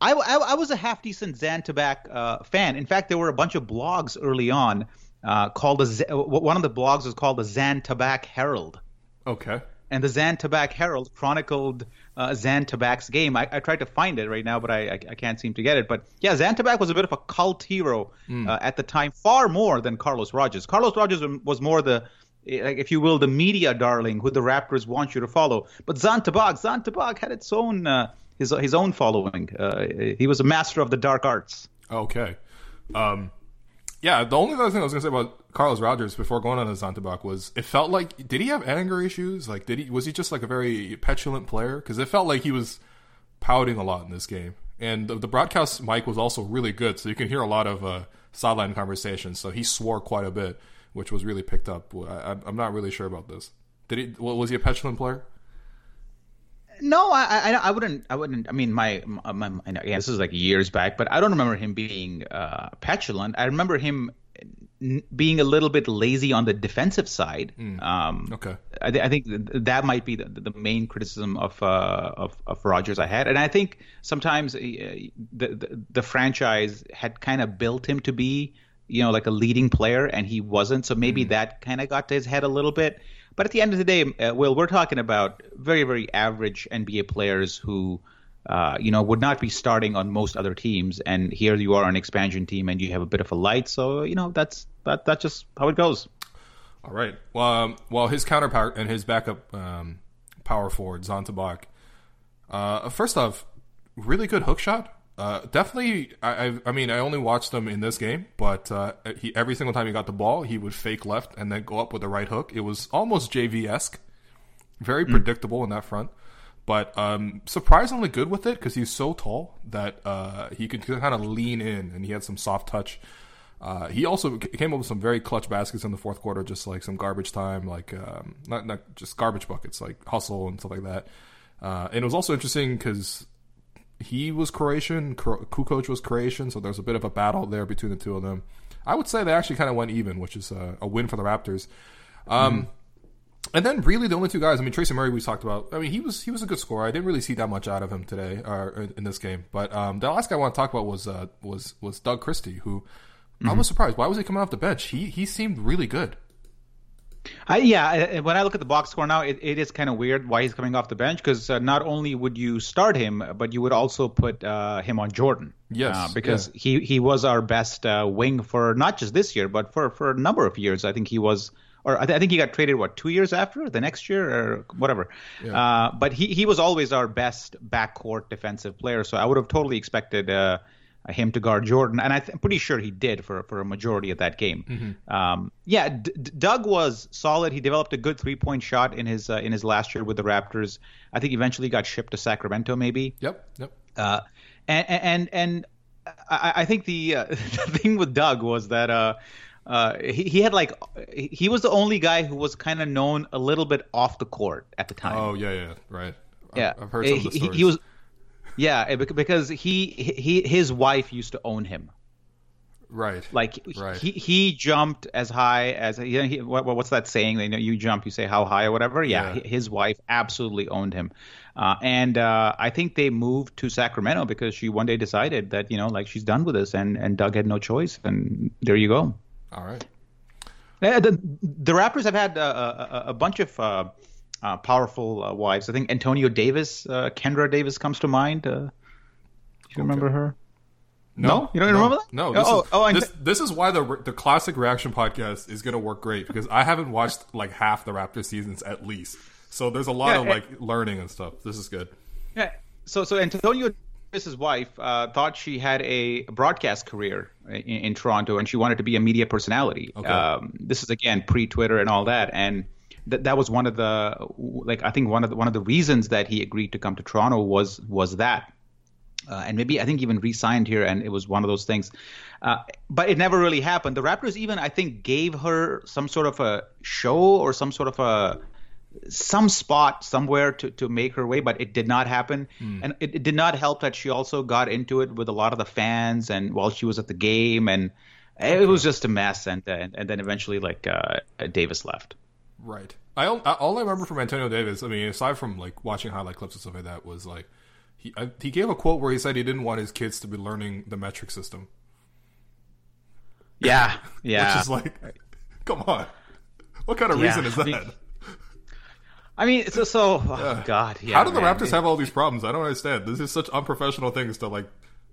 Speaker 2: I, I, I was a half decent Zan Tabak uh, fan. In fact, there were a bunch of blogs early on uh, called the Z- one of the blogs was called the Zan Tabak Herald
Speaker 1: okay.
Speaker 2: And the Zan Tabak Herald chronicled uh, Zan Tabak's game. I, I tried to find it right now, but I, I, I can't seem to get it. But yeah, Zan Tabak was a bit of a cult hero uh, at the time, far more than Carlos Rogers. Carlos Rogers was more the, eh, like, if you will, the media darling who the Raptors want you to follow. But Zan Tabak, had its own uh, his his own following. Uh, he was a master of the dark arts.
Speaker 1: Okay. Um, yeah, the only other thing I was gonna say about Carlos Rogers before going on to Zan Tabak was it felt like did he have anger issues? Like, did he was he just like a very petulant player? Because it felt like he was pouting a lot in this game, and the, the broadcast mic was also really good, so you can hear a lot of uh, sideline conversations. So he swore quite a bit, which was really picked up. I, am not really sure about this. Did he? Was he a petulant player?
Speaker 2: No, I, I, I wouldn't. I wouldn't. I mean, my, my, my yeah, this is like years back, but I don't remember him being uh, petulant. I remember him being a little bit lazy on the defensive side. Mm. Um, okay, I, th- I, think that might be the, the main criticism of, uh, of of Rogers I had, and I think sometimes uh, the, the, the franchise had kind of built him to be, you know, like a leading player, and he wasn't. So maybe mm. that kind of got to his head a little bit. But at the end of the day, uh, Will, we're talking about very very average NBA players who uh, you know, would not be starting on most other teams. And here you are on an expansion team, and you have a bit of a light. So you know, that's that that's just how it goes.
Speaker 1: All right. Well, um, well, his counterpart and his backup um, power forward Zan Tabak. Uh, first off, really good hook shot. Uh, definitely, I, I, I mean, I only watched him in this game, but uh, he every single time he got the ball, he would fake left and then go up with the right hook. It was almost JV esque, very mm. predictable in that front but um, surprisingly good with it because he's so tall that uh, he could kind of lean in and he had some soft touch. Uh, he also came up with some very clutch baskets in the fourth quarter, just like some garbage time, like um, not not just garbage buckets, like hustle and stuff like that. Uh, and it was also interesting because he was Croatian, Kukoc was Croatian, so there's a bit of a battle there between the two of them. I would say they actually kind of went even, which is a, a win for the Raptors. Um, mm and then really the only two guys. I mean, Tracy Murray we talked about. I mean, he was he was a good scorer. I didn't really see that much out of him today or in, this game. But um, the last guy I want to talk about was uh, was was Doug Christie, who mm-hmm. I was surprised. Why was he coming off the bench? He he seemed really good.
Speaker 2: I, yeah, when I look at the box score now, it, it is kind of weird why he's coming off the bench because uh, not only would you start him, but you would also put uh, him on Jordan.
Speaker 1: Yes,
Speaker 2: uh, because yeah. he he was our best uh, wing for not just this year, but for for a number of years. I think he was or I, th- I, think he got traded what two years after the next year or whatever. Yeah. Uh, but he he was always our best backcourt defensive player, so I would have totally expected uh, him to guard Jordan, and I am pretty sure he did for for a majority of that game. Mm-hmm. Um, yeah, D- Doug was solid. He developed a good three point shot in his uh, in his last year with the Raptors. I think eventually got shipped to Sacramento, maybe.
Speaker 1: Yep. Yep.
Speaker 2: Uh, and and and I, I think the, uh, the thing with Doug was that uh, he, he had like he was the only guy who was kind of known a little bit off the court at the time.
Speaker 1: Oh yeah, yeah, right.
Speaker 2: Yeah,
Speaker 1: I've heard some of the
Speaker 2: stories. He, he was, yeah, because he he his wife used to own him.
Speaker 1: Right.
Speaker 2: Like
Speaker 1: right.
Speaker 2: he he jumped as high as you know, he, what, what's that saying? You know, you jump, you say how high or whatever. Yeah, yeah. his wife absolutely owned him, uh, and uh, I think they moved to Sacramento because she one day decided that you know like she's done with this, and and Doug had no choice, and there you go.
Speaker 1: All right.
Speaker 2: The, the Raptors have had uh, a, a, bunch of uh, uh, powerful uh, wives. I think Antonio Davis, uh, Kendra Davis comes to mind. Uh, do you okay. remember her?
Speaker 1: No,
Speaker 2: no? you don't
Speaker 1: no,
Speaker 2: remember that?
Speaker 1: No. This oh, is, oh, this, this, is why the the classic reaction podcast is going to work great because I haven't watched like half the Raptor seasons at least, so there's a lot yeah, of like learning and stuff. This is good.
Speaker 2: Yeah. So so Antonio Davis's wife uh, thought she had a broadcast career in, in, Toronto, and she wanted to be a media personality. Okay. Um, this is again pre-Twitter and all that, and th- that was one of the like I think one of the, one of the reasons that he agreed to come to Toronto was was that. Uh, and maybe I think even re-signed here, and it was one of those things. Uh, but it never really happened. The Raptors even I think gave her some sort of a show or some sort of a some spot somewhere to, to make her way, but it did not happen. Mm. And it, it, did not help that she also got into it with a lot of the fans and while she was at the game, and it was just a mess. And and, and then eventually, like uh, Davis left.
Speaker 1: Right. I all I remember from Antonio Davis, I mean, aside from like watching highlight clips and stuff like that, was like he I, he gave a quote where he said he didn't want his kids to be learning the metric system.
Speaker 2: Yeah, yeah.
Speaker 1: Which is like, come on, what kind of yeah. reason is that?
Speaker 2: I mean, so, so oh God, yeah.
Speaker 1: How do the man. Raptors have all these problems? I don't understand. This is such unprofessional things to like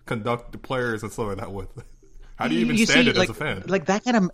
Speaker 1: conduct the players and stuff like that with. How do you even you stand see, it
Speaker 2: like,
Speaker 1: as a fan?
Speaker 2: Like that kind of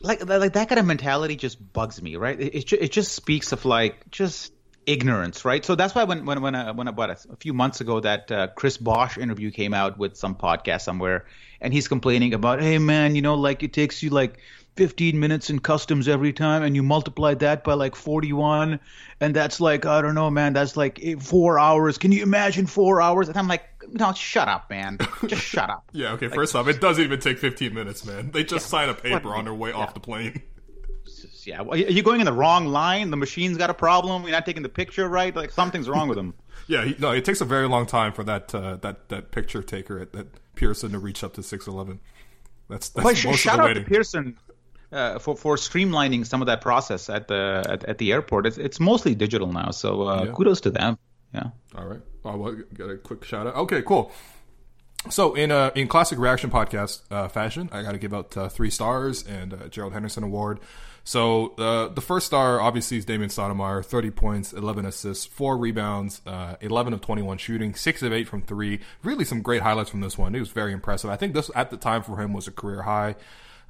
Speaker 2: like like that kind of mentality just bugs me, right? It, it, it just speaks of like just ignorance, right? So that's why when when when uh, when about a, a few months ago that uh, Chris Bosh interview came out with some podcast somewhere, and he's complaining about, hey man, you know, like it takes you like 15 minutes in customs every time, and you multiply that by like 41, and that's like I don't know, man, that's like eight, four hours. Can you imagine four hours? And I'm like, no, shut up, man, just shut up.
Speaker 1: yeah, okay. Like, first off, it doesn't even take 15 minutes, man. They just yeah, sign a paper what, on their way yeah. off the plane.
Speaker 2: Yeah, are you going in the wrong line? The machine's got a problem. You're not taking the picture right. Like something's wrong with them.
Speaker 1: yeah, he, no, it takes a very long time for that uh, that that picture taker at that Pearson to reach up to 611. That's, that's well, most
Speaker 2: shout
Speaker 1: of the
Speaker 2: out to Pearson uh, for for streamlining some of that process at the at, at the airport. It's it's mostly digital now, so uh, yeah. kudos to them. Yeah.
Speaker 1: All right. Oh, well, got a quick shout out. Okay, cool. So in uh, in classic reaction podcast uh, fashion, I got to give out uh, three stars and uh, Gerald Henderson award. So uh, the first star obviously is Damon Stoudamire, 30 points, 11 assists, four rebounds, uh, 11 of 21 shooting, six of eight from three. Really some great highlights from this one. It was very impressive. I think this at the time for him was a career high.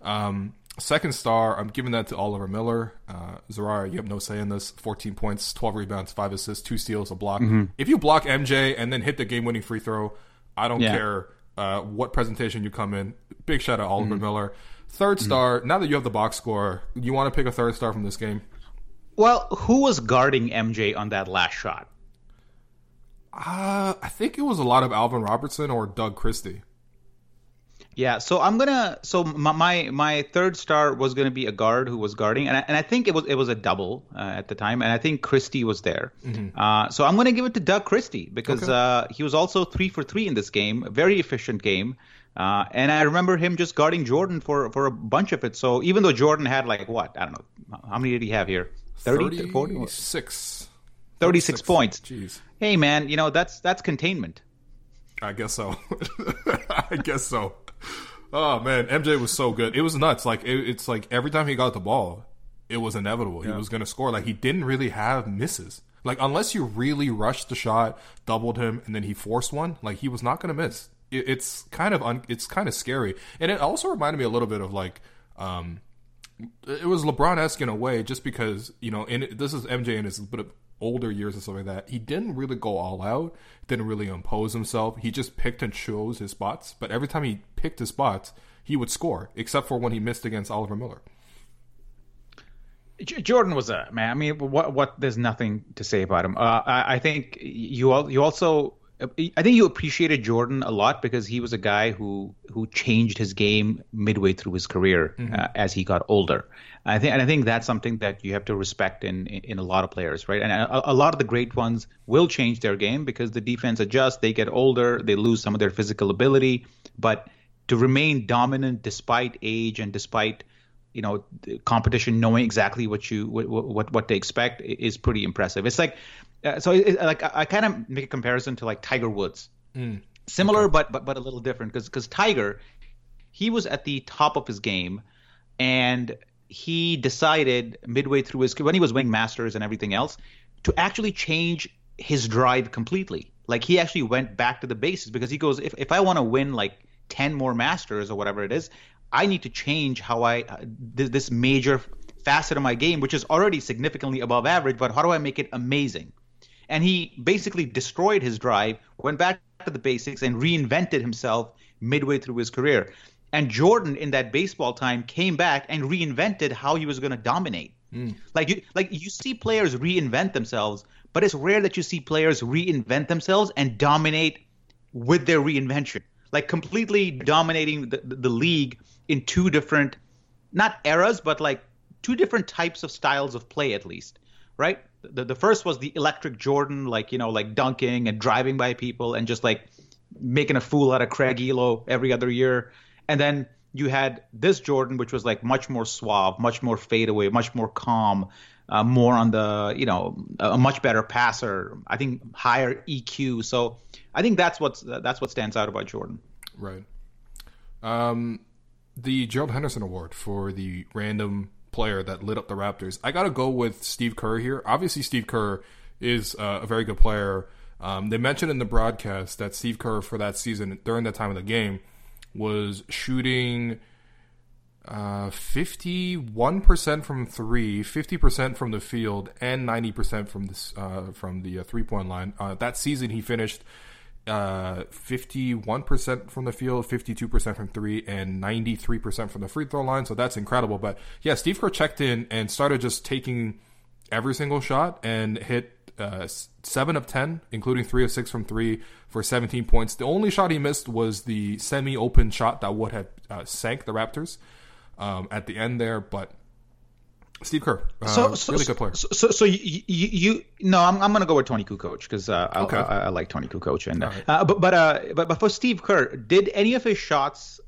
Speaker 1: Um, second star, I'm giving that to Oliver Miller. Uh, you have no say in this. 14 points, 12 rebounds, five assists, two steals, a block. Mm-hmm. If you block MJ and then hit the game-winning free throw, I don't yeah. care uh, what presentation you come in. Big shout out Oliver mm-hmm. Miller. Third mm-hmm. star. Mm-hmm. Now that you have the box score, you want to pick a third star from this game?
Speaker 2: Well, who was guarding MJ on that last shot?
Speaker 1: Uh, I think it was a lot of Alvin Robertson or Doug Christie.
Speaker 2: Yeah, so I'm gonna. So my my, my third star was gonna be a guard who was guarding, and I, and I think it was it was a double uh, at the time, and I think Christie was there. Mm-hmm. Uh, so I'm gonna give it to Doug Christie because okay. uh, he was also three for three in this game, a very efficient game. Uh, and I remember him just guarding Jordan for, for a bunch of it. So even though Jordan had like what I don't know, how many did he have here?
Speaker 1: 30, 36.
Speaker 2: 36 points.
Speaker 1: Jeez.
Speaker 2: Hey man, you know that's that's containment.
Speaker 1: I guess so. I guess so. Oh man, MJ was so good. It was nuts. Like it, it's like every time he got the ball, it was inevitable. Yeah. He was going to score. Like he didn't really have misses. Like unless you really rushed the shot, doubled him, and then he forced one, like he was not going to miss. It, it's kind of un, it's kind of scary, and it also reminded me a little bit of like. Um, it was LeBron esque in a way, just because you know, and this is MJ in his bit of older years and stuff like that, he didn't really go all out, didn't really impose himself. He just picked and chose his spots. But every time he picked his spots, he would score, except for when he missed against Oliver Miller.
Speaker 2: Jordan was a man. I mean, what? What? There's nothing to say about him. Uh, I, I think you all, you also I think you appreciated Jordan a lot because he was a guy who who changed his game midway through his career mm-hmm. uh, as he got older. I think and I think that's something that you have to respect in in a lot of players, right? And a, a, lot of the great ones will change their game because the defense adjusts, they get older, they lose some of their physical ability, but to remain dominant despite age and despite you know competition knowing exactly what you what what, what they expect is pretty impressive. It's like uh, so it, like I, I kind of make a comparison to like Tiger Woods. Mm. Similar, okay. but but but a little different because because Tiger, he was at the top of his game, and he decided midway through his when he was winning Masters and everything else to actually change his drive completely. Like he actually went back to the basics because he goes, if if I want to win like ten more Masters or whatever it is, I need to change how I uh, th- this major facet of my game, which is already significantly above average. But how do I make it amazing? and he basically destroyed his drive, went back to the basics, and reinvented himself midway through his career. And Jordan, in that baseball time, came back and reinvented how he was going to dominate. Mm. Like you, like you see players reinvent themselves, but it's rare that you see players reinvent themselves and dominate with their reinvention, like completely dominating the, the, league in two different, not eras, but like two different types of styles of play, at least, right? the, the first was the electric Jordan, like you know, like dunking and driving by people and just like making a fool out of Craig Ehlo every other year. And then you had this Jordan, which was like much more suave, much more fadeaway, much more calm, uh, more on the you know a much better passer. I think higher EQ. So I think that's what's that's what stands out about Jordan.
Speaker 1: Right. Um, the Gerald Henderson Award for the random player that lit up the Raptors. I got to go with Steve Kerr here. Obviously, Steve Kerr is uh, a very good player. Um, they mentioned in the broadcast that Steve Kerr for that season during that time of the game was shooting uh, 51% from three, 50% from the field, and 90% from this uh, from the uh, three point line. Uh, that season, he finished uh, 51% from the field, 52% from three, and 93% from the free throw line. So that's incredible. But yeah, Steve Kerr checked in and started just taking every single shot and hit uh, seven of 10, including three of six from three for 17 points. The only shot he missed was the semi open shot that would have uh, sank the Raptors um, at the end there. But Steve Kerr, uh, so, so, really good player.
Speaker 2: So, so, so you, you, you, no, I'm, I'm going to go with Toni Kukoc because uh, okay. I, I, I, like Toni Kukoc, and right. uh, but but uh, but but for Steve Kerr, did any of his shots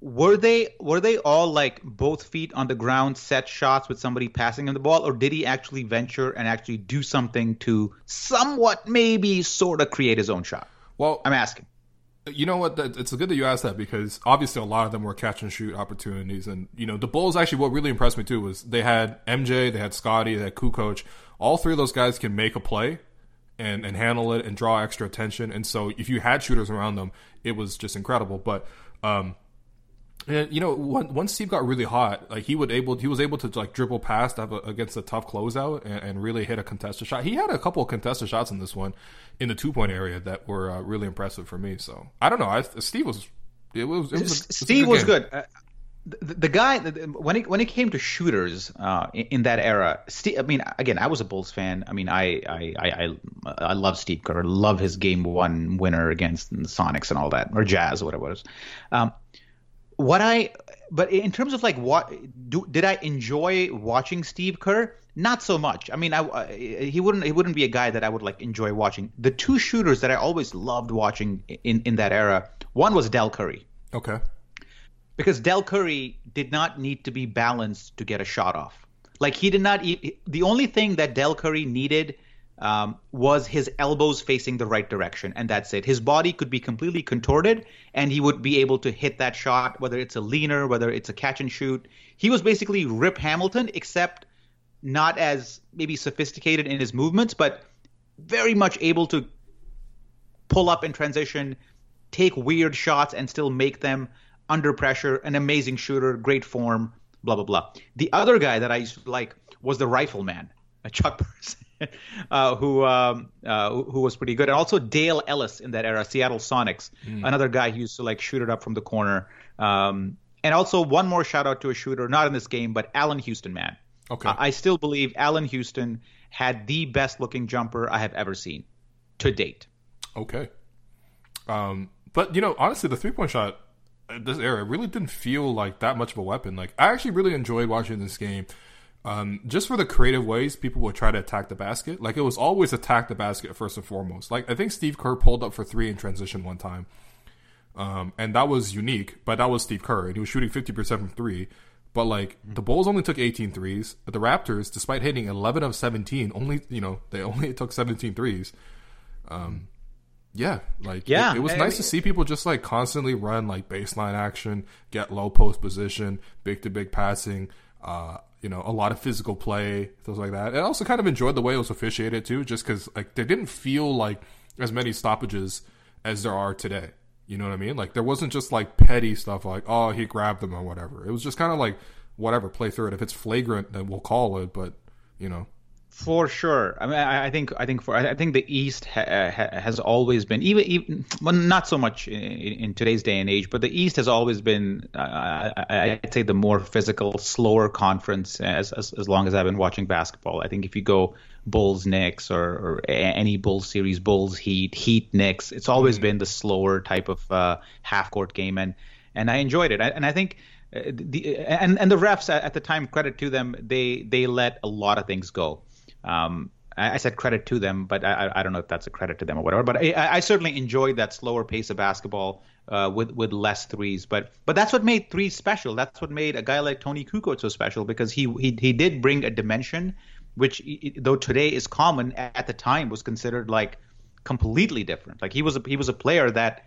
Speaker 2: were they were they all like both feet on the ground set shots with somebody passing him the ball, or did he actually venture and actually do something to somewhat maybe sort of create his own shot?
Speaker 1: Well,
Speaker 2: I'm asking.
Speaker 1: You know what? It's good that you asked that because obviously a lot of them were catch and shoot opportunities, and you know the Bulls. Actually, what really impressed me too was they had MJ, they had Scottie, they had Kukoc. All three of those guys can make a play and and handle it and draw extra attention. And so if you had shooters around them, it was just incredible. But um, and you know, once Steve got really hot, like he would able he was able to like dribble past against a tough closeout and, and, really hit a contested shot. He had a couple of contested shots in this one, in the two point area that were uh, really impressive for me. So I don't know. I, Steve was it was, it was
Speaker 2: a, Steve was good. Uh, the, the, guy when it when it came to shooters uh, in, in, that era, Steve, I mean, again, I was a Bulls fan. I mean, I I I I, I love Steve Kerr. Love his game one winner against the Sonics and all that, or Jazz, or whatever it was. Um, what I but in terms of like what do, did I enjoy watching Steve Kerr? Not so much. I mean, I, I, he wouldn't he wouldn't be a guy that I would like enjoy watching. The two shooters that I always loved watching in in that era, one was Del Curry.
Speaker 1: Okay.
Speaker 2: Because Del Curry did not need to be balanced to get a shot off. Like he did not. The only thing that Del Curry needed um, was his elbows facing the right direction, and that's it. His body could be completely contorted, and he would be able to hit that shot, whether it's a leaner, whether it's a catch and shoot. He was basically Rip Hamilton, except not as maybe sophisticated in his movements, but very much able to pull up in transition, take weird shots, and still make them under pressure. An amazing shooter, great form, blah blah blah. The other guy that I used to like was the Rifleman, Chuck Person. uh, who um, uh, who was pretty good, and also Dale Ellis in that era, Seattle Sonics, mm. another guy who used to like shoot it up from the corner. Um, and also one more shout out to a shooter, not in this game, but Allan Houston, man.
Speaker 1: Okay.
Speaker 2: I still believe Allan Houston had the best looking jumper I have ever seen to date.
Speaker 1: Okay. Um, but you know, honestly, the three point shot this era really didn't feel like that much of a weapon. Like I actually really enjoyed watching this game um, just for the creative ways people would try to attack the basket. Like it was always attack the basket first and foremost. Like I think Steve Kerr pulled up for three in transition one time, um, and that was unique. But that was Steve Kerr, and he was shooting fifty percent from three. But like the Bulls only took 18 threes. But the Raptors, despite hitting 11 of 17, only you know they only took 17 threes. Um, yeah, like yeah, it, it was nice to see people just like constantly run like baseline action, get low post position, big to big passing. Uh, you know, a lot of physical play, things like that. And I also kind of enjoyed the way it was officiated too, just because like they didn't feel like as many stoppages as there are today. You know what I mean? Like there wasn't just like petty stuff like oh he grabbed them or whatever. It was just kind of like whatever play through it. If it's flagrant, then we'll call it. But you know,
Speaker 2: for sure. I mean, I, think I think for I think the East ha, ha, has always been even even well, not so much in, in, today's day and age, but the East has always been uh, I, would say the more physical, slower conference as, as, as long as I've been watching basketball. I think if you go Bulls Knicks or, or any Bulls series, Bulls Heat, Heat Knicks, it's always mm-hmm. been the slower type of uh, half court game, and and I enjoyed it. And I think. Uh, the, and and the refs at the time, credit to them, they they let a lot of things go. Um, I, I, said credit to them, but I, I, don't know if that's a credit to them or whatever. But I, I certainly enjoyed that slower pace of basketball uh, with with less threes. But but that's what made threes special. That's what made a guy like Toni Kukoc so special because he he he did bring a dimension which though today is common at the time was considered like completely different. Like he was a, he was a player that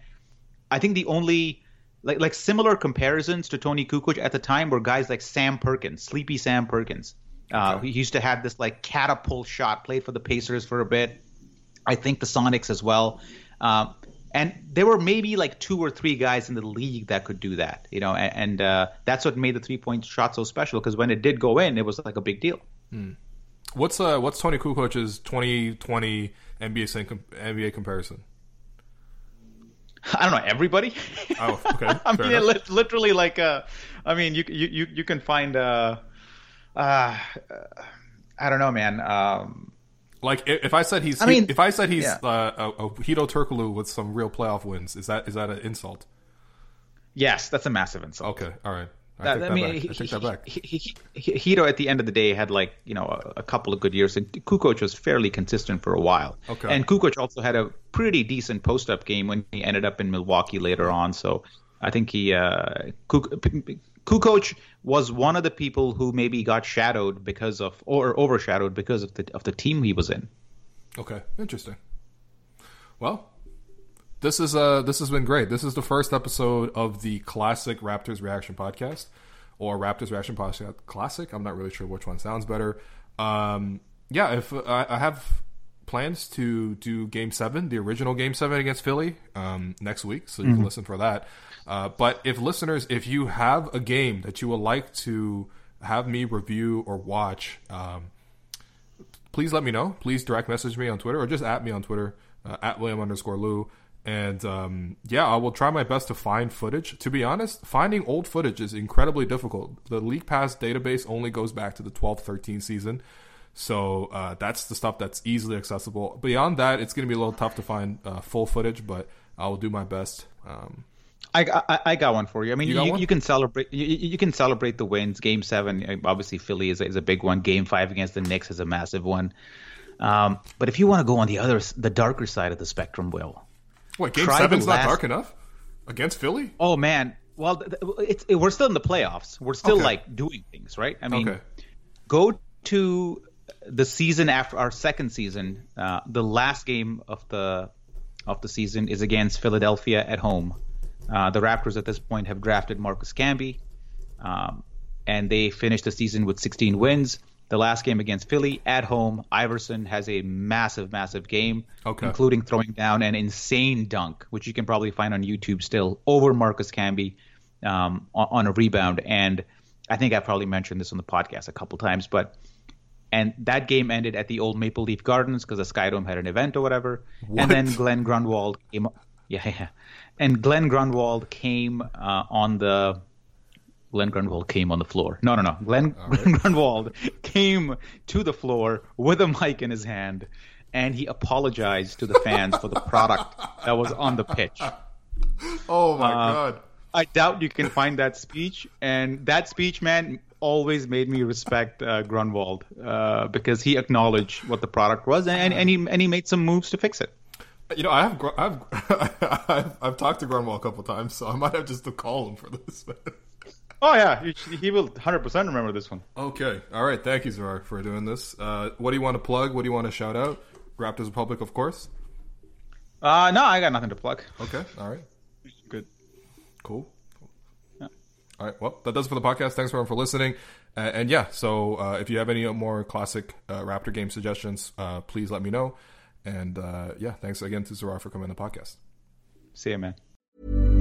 Speaker 2: I think the only like like similar comparisons to Toni Kukoc at the time were guys like Sam Perkins, Sleepy Sam Perkins. Uh, okay. He used to have this like catapult shot, played for the Pacers for a bit. I think the Sonics as well. Um, and there were maybe like two or three guys in the league that could do that, you know, and, and uh, that's what made the three point shot so special because when it did go in, it was like a big deal.
Speaker 1: Hmm. What's uh what's Toni Kukoc's 2020 NBA NBA comparison?
Speaker 2: I don't know everybody.
Speaker 1: Oh, okay.
Speaker 2: I mean, li- literally, like, uh, I mean, you you you, you can find, uh, uh, I don't know, man. Um,
Speaker 1: Like if I said he's,
Speaker 2: I mean,
Speaker 1: if I said he's
Speaker 2: yeah.
Speaker 1: uh, a, a Hedo Turkoglu with some real playoff wins, is that is that an insult?
Speaker 2: yes, that's a massive insult.
Speaker 1: Okay, all right. I
Speaker 2: That-
Speaker 1: take
Speaker 2: I mean,
Speaker 1: back.
Speaker 2: he,
Speaker 1: I take that back.
Speaker 2: he, Hedo at the end of the day had like you know a, a couple of good years, and Kukoc was fairly consistent for a while.
Speaker 1: Okay.
Speaker 2: And Kukoc also had a pretty decent post-up game when he ended up in Milwaukee later on. So I think he uh, Kuk- Kukoc was one of the people who maybe got shadowed because of or overshadowed because of the of the team he was in.
Speaker 1: Okay, interesting. Well, this is uh this has been great. This is the first episode of the classic Raptors reaction podcast or Raptors reaction podcast classic. I'm not really sure which one sounds better. Um, yeah, if I, I have plans to do Game Seven, the original Game Seven against Philly, um, next week, so you can listen for that. Uh, but if listeners, if you have a game that you would like to have me review or watch, um, please let me know. Please direct message me on Twitter or just at me on Twitter uh, at William underscore Lou. And um, yeah, I will try my best to find footage. To be honest, finding old footage is incredibly difficult. The League Pass database only goes back to the 12 13 season. So uh, that's the stuff that's easily accessible. Beyond that, it's going to be a little tough to find uh, full footage, but I will do my best. Um,
Speaker 2: I, I, I got one for you. I mean,
Speaker 1: You
Speaker 2: you, you, can celebrate. You, you can celebrate the wins. Game seven, uh, obviously, Philly is a, is a big one. Game five against the Knicks is a massive one. Um, but if you want to go on the other, the darker side of the spectrum, Will.
Speaker 1: what, Game
Speaker 2: seven's
Speaker 1: 7's
Speaker 2: the
Speaker 1: not dark enough? Against Philly?
Speaker 2: Oh man, well, it's it, we're still in the playoffs. We're still
Speaker 1: Okay.
Speaker 2: like doing things, right? I mean,
Speaker 1: Okay.
Speaker 2: go to the season after our second season. Uh, the last game of the of the season is against Philadelphia at home. Uh, the Raptors at this point have drafted Marcus Camby, um, and they finished the season with 16 wins. The last game against Philly at home, Iverson has a massive, massive game,
Speaker 1: Okay.
Speaker 2: including throwing down an insane dunk, which you can probably find on YouTube still, over Marcus Camby um, on, on a rebound. And I think I've probably mentioned this on the podcast a couple times, but and that game ended at the old Maple Leaf Gardens because the Skydome had an event or whatever. And then Glen Grunwald came, yeah, yeah, and Glen Grunwald came uh, on the. Glen Grunwald came on the floor. No, no, no. Glen, Glen Grunwald came to the floor with a mic in his hand, and he apologized to the fans for the product that was on the pitch.
Speaker 1: Oh my
Speaker 2: Uh,
Speaker 1: God.
Speaker 2: I doubt you can find that speech, and that speech, man, always made me respect uh, Grunwald uh, because he acknowledged what the product was, and, and he and he made some moves to fix it.
Speaker 1: You know, I have, I've, I've, I've talked to Grunwald a couple times, so I might have just to call him for this.
Speaker 2: Oh yeah, he, he will 100% remember this one.
Speaker 1: okay, all right. Thank you, Zarar, for doing this. Uh, what do you want to plug? What do you want to shout out? Raptors Republic, of course.
Speaker 2: Uh, no, I got nothing to plug.
Speaker 1: Okay, all right,
Speaker 2: Good.
Speaker 1: cool. All right, well, that does it for the podcast. Thanks everyone for listening. Uh, and yeah, so uh, if you have any more classic uh, Raptor game suggestions, uh, please let me know. And uh, yeah, thanks again to Zarar for coming on the podcast.
Speaker 2: See you, man.